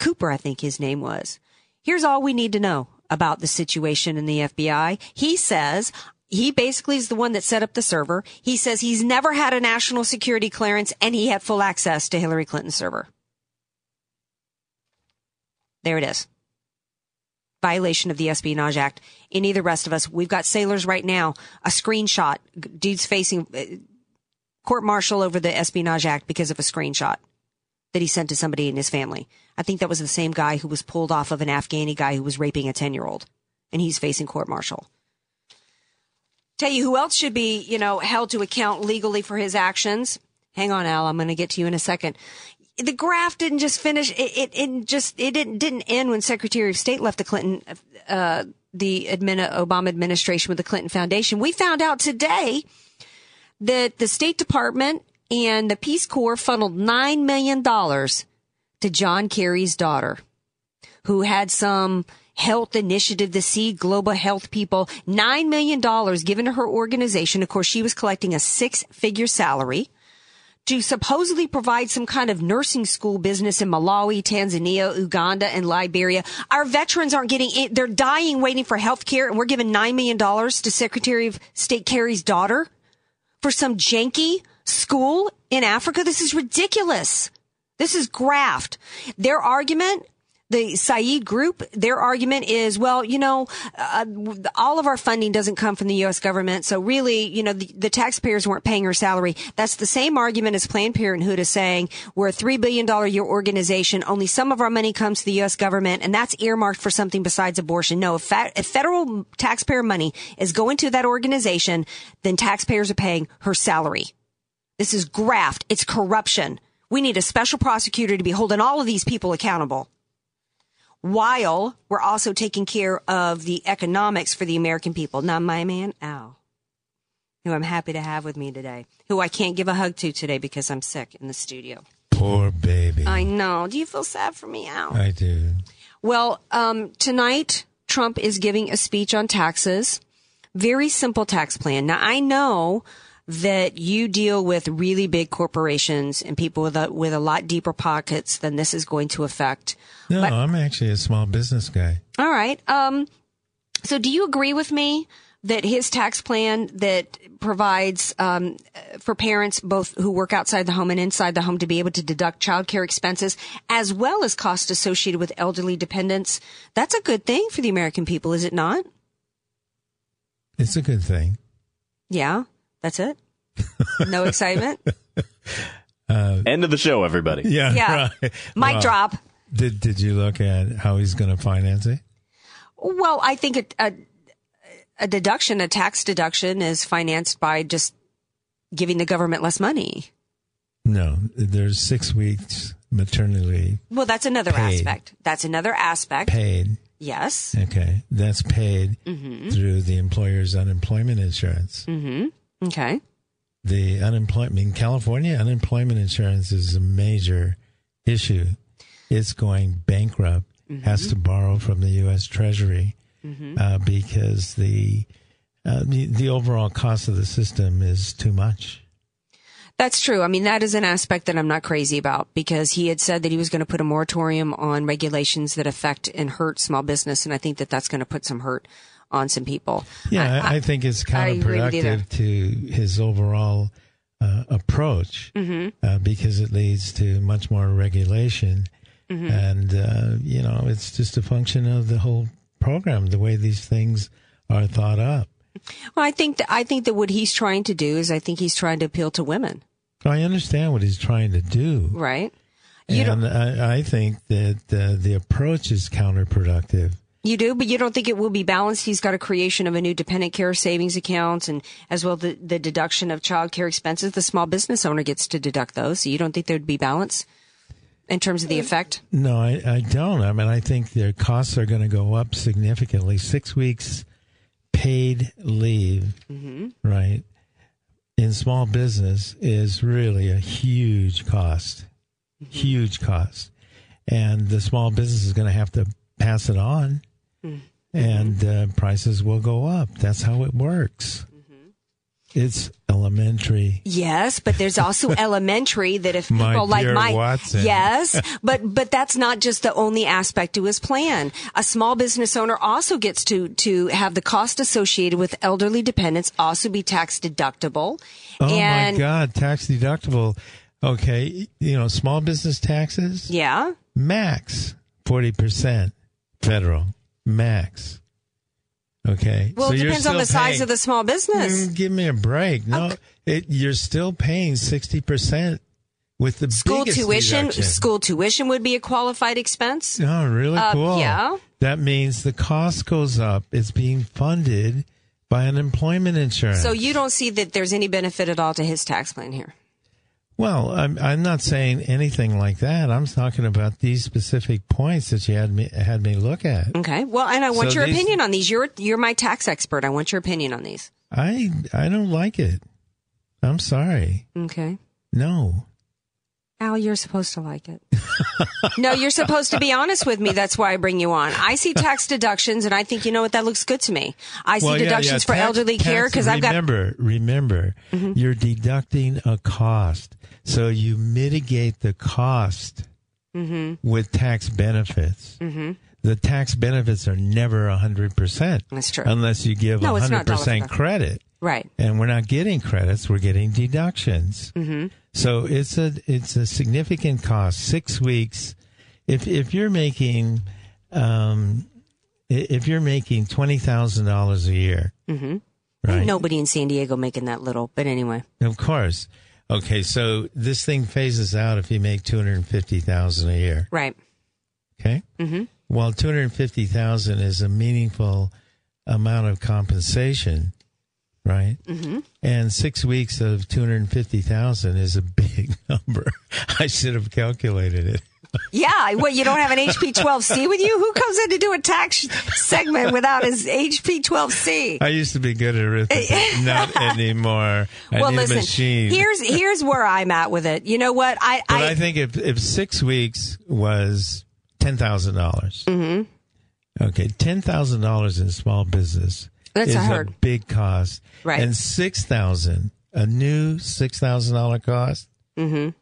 Cooper, I think his name was. Here's all we need to know about the situation in the FBI. He says, he basically is the one that set up the server. He says he's never had a national security clearance and he had full access to Hillary Clinton's server. There it is. Violation of the Espionage Act. Any of the rest of us, we've got sailors right now, a screenshot, dude's facing uh, court martial over the Espionage Act because of a screenshot that he sent to somebody in his family. I think that was the same guy who was pulled off of an Afghani guy who was raping a 10 year old and he's facing court martial. Tell you who else should be, you know, held to account legally for his actions. Hang on, Al. I'm going to get to you in a second. The graft didn't just finish. It, it, it just, it didn't, didn't end when Secretary of State left the Clinton, uh, the admin, Obama administration with the Clinton Foundation. We found out today that the State Department and the Peace Corps funneled $9 million to John Kerry's daughter, who had some health initiative, the Seed Global Health people, $9 million given to her organization. Of course, she was collecting a six figure salary to supposedly provide some kind of nursing school business in Malawi, Tanzania, Uganda, and Liberia. Our veterans aren't getting it. They're dying waiting for health care and we're giving $9 million to Secretary of State Kerry's daughter for some janky school in Africa. This is ridiculous. This is graft. Their argument, the Seed group, their argument is, well, you know, uh, all of our funding doesn't come from the U.S. government. So really, you know, the, the, taxpayers weren't paying her salary. That's the same argument as Planned Parenthood is saying. We're a $3 billion year organization. Only some of our money comes to the U.S. government and that's earmarked for something besides abortion. No, if, fa- if federal taxpayer money is going to that organization, then taxpayers are paying her salary. This is graft. It's corruption. We need a special prosecutor to be holding all of these people accountable while we're also taking care of the economics for the American people. Now, my man, Al, who I'm happy to have with me today, who I can't give a hug to today because I'm sick in the studio. Poor baby. I know. Do you feel sad for me, Al? I do. Well, um, tonight, Trump is giving a speech on taxes. Very simple tax plan. Now, I know that you deal with really big corporations and people with a, with a lot deeper pockets than this is going to affect. No, But- I'm actually a small business guy. all right. Um, so do you agree with me that his tax plan that provides um, for parents both who work outside the home and inside the home to be able to deduct childcare expenses as well as costs associated with elderly dependents, that's a good thing for the American people, is it not? It's a good thing. Yeah, that's it. No excitement. End of the show, everybody. Yeah. Yeah. Right. Mic Wow. drop. Did Did you look at how he's going to finance it? Well, I think a, a, a deduction, a tax deduction, is financed by just giving the government less money. No, there's six weeks maternity leave Well, that's another Paid. aspect. That's another aspect. paid. Yes. Okay, that's paid Mhm. through the employer's unemployment insurance. Mm-hmm. Okay. The unemployment in California, unemployment insurance is a major issue. It's going bankrupt. Has to borrow from the U.S. Treasury Mhm. uh, because the, uh, the the overall cost of the system is too much. That's true. I mean, that is an aspect that I'm not crazy about because he had said that he was going to put a moratorium on regulations that affect and hurt small business. And I think that that's going to put some hurt on some people. Yeah, I, I think it's I agree with counterproductive to his overall uh, approach Mhm. uh, because it leads to much more regulation. Mhm. And, uh, you know, it's just a function of the whole program, the way these things are thought up. Well, I think that, I think that what he's trying to do is I think he's trying to appeal to women, I understand what he's trying to do. right? You and I, I think that uh, the approach is counterproductive. You do, but you don't think it will be balanced. He's got a creation of a new dependent care savings account and as well the, the deduction of child care expenses. The small business owner gets to deduct those. So you don't think there'd be balance in terms of the effect? No, I, I don't. I mean, I think their costs are going to go up significantly. Six weeks paid leave, Mm-hmm. right, in small business is really a huge cost. Mm-hmm. Huge cost. And the small business is going to have to pass it on, Mm-hmm. and uh, prices will go up. That's how it works. Mm-hmm. It's elementary. Yes, but there's also elementary that if My people like my Watson. yes, but but that's not just the only aspect to his plan. A small business owner also gets to to have the cost associated with elderly dependents also be tax deductible. Oh and my God, tax deductible. Okay, you know, small business taxes, yeah, max 40% federal, max. Okay. well, So it depends on the size of the small business. Mm, give me a break. No, it, you're still paying 60% with the School tuition, deduction. school tuition would be a qualified expense. Oh, really Uh, cool. yeah. That means the cost goes up. It's being funded by unemployment insurance. So you don't see that there's any benefit at all to his tax plan here. Well, I'm I'm not saying anything like that. I'm talking about these specific points that you had me had me look at. Okay. Well, and I want So your these- opinion on these. You're you're my tax expert. I want your opinion on these. I I don't like it. I'm sorry. Okay. No. Al, you're supposed to like it. no, you're supposed to be honest with me. That's why I bring you on. I see tax deductions, and I think you know what that looks good to me. I see Well, yeah, deductions yeah, for tax- elderly care because I've got. remember remember Mhm. you're deducting a cost, so you mitigate the cost hmm with tax benefits. hmm The tax benefits are never hundred percent. That's true. Unless you give No, it's not hundred percent dollar credit, Right. and we're not getting credits; we're getting deductions. hmm So it's a it's a significant cost. Six weeks. If if you're making um, if you're making twenty thousand dollars a year, hmm right? Nobody in San Diego making that little, but anyway. Of course. Okay, so this thing phases out if you make two hundred and fifty thousand a year. Right. Okay. hmm Well, two hundred fifty thousand is a meaningful amount of compensation, right? hmm And six weeks of two hundred fifty thousand is a big number. I should have calculated it. Yeah. What, you don't have an HP 12C with you? Who comes in to do a tax segment without his HP 12C? I used to be good at arithmetic, not anymore. I well, listen. Here's here's where I'm at with it. You know what? I but I, I, think if if six weeks was ten thousand dollars, Mhm. okay, ten thousand dollars in small business That's is a big cost, Right. And six thousand, a new six thousand dollar cost, Mhm.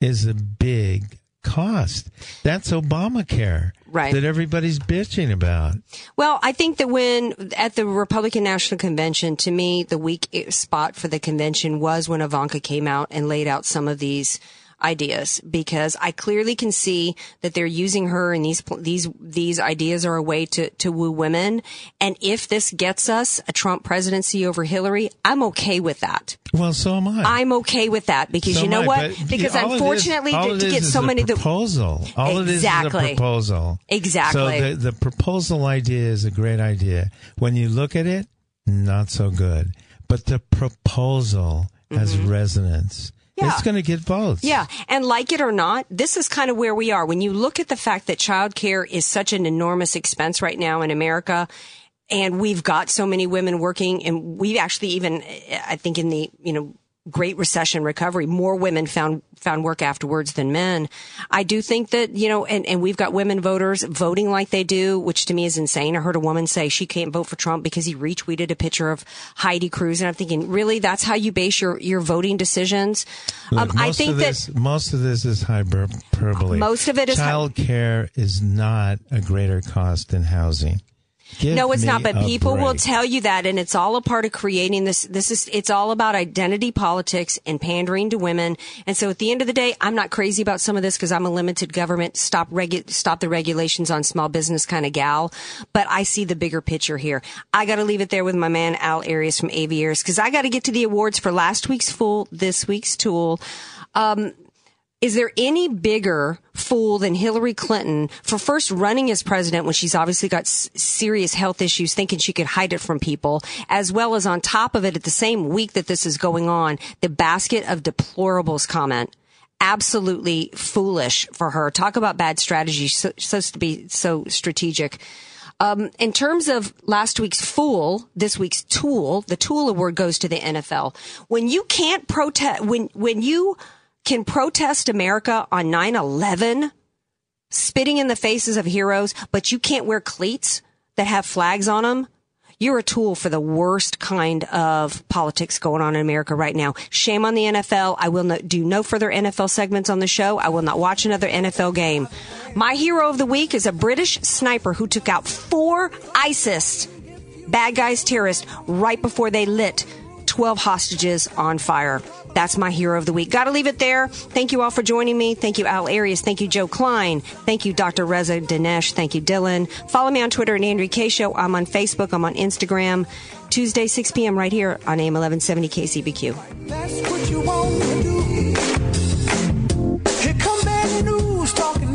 is a big cost. That's Obamacare, Right. That everybody's bitching about. Well, I think that when at the Republican National Convention, to me, the weak spot for the convention was when Ivanka came out and laid out some of these ideas because I clearly can see that they're using her and these these these ideas are a way to to woo women and if this gets us a Trump presidency over Hillary I'm okay with that Well, so am I. I'm okay with that because So you know I, what because all it is- unfortunately to, to get so many the proposal. All it is is Exactly. a proposal. Exactly. So the the proposal idea is a great idea. When you look at it, not so good. But the proposal has mm-hmm. resonance. Yeah. It's going to get votes. Yeah, and like it or not, this is kind of where we are. When you look at the fact that childcare is such an enormous expense right now in America, and we've got so many women working, and we actually even, I think, in the you know Great Recession recovery, more women found found work afterwards than men. I do think that you know, and and we've got women voters voting like they do, which to me is insane. I heard a woman say she can't vote for Trump because he retweeted a picture of Heidi Cruz, and I'm thinking, really, that's how you base your your voting decisions? Look, Um, I think of that most of this is hyperbole. Most of it is child care is not a greater cost than housing. Give no, it's not. But people will tell you that, and it's all a part of creating this. This is it's all about identity politics and pandering to women. And so, at the end of the day, I'm not crazy about some of this because I'm a limited government stop regu- stop the regulations on small business kind of gal. But I see the bigger picture here. I got to leave it there with my man Al Arias from Aviators because I got to get to the awards for last week's fool, this week's tool. Um, Is there any bigger fool than Hillary Clinton for first running as president when she's obviously got s- serious health issues, thinking she could hide it from people, as well as on top of it, at the same week that this is going on, the basket of deplorables comment? Absolutely foolish for her. Talk about bad strategy. So, supposed to be so strategic. Um, in terms of last week's fool, this week's tool, the tool award goes to the NFL. When you can't protest, when, when you can protest America on 9-11, spitting in the faces of heroes, but you can't wear cleats that have flags on them, you're a tool for the worst kind of politics going on in America right now. Shame on the NFL. I will not do no further NFL segments on the show. I will not watch another NFL game. My hero of the week is a British sniper who took out four ISIS bad guys terrorists right before they lit 12 hostages on fire. That's my hero of the week. Gotta leave it there. Thank you all for joining me. Thank you, Al Arias. Thank you, Joe Klein. Thank you, Dr. Reza Dinesh. Thank you, Dylan. Follow me on Twitter at Andrea Kaye Show. I'm on Facebook. I'm on Instagram. Tuesday, 6 p.m. right here on AM 1170 KCBQ. That's what you want to do. Here come news, talking.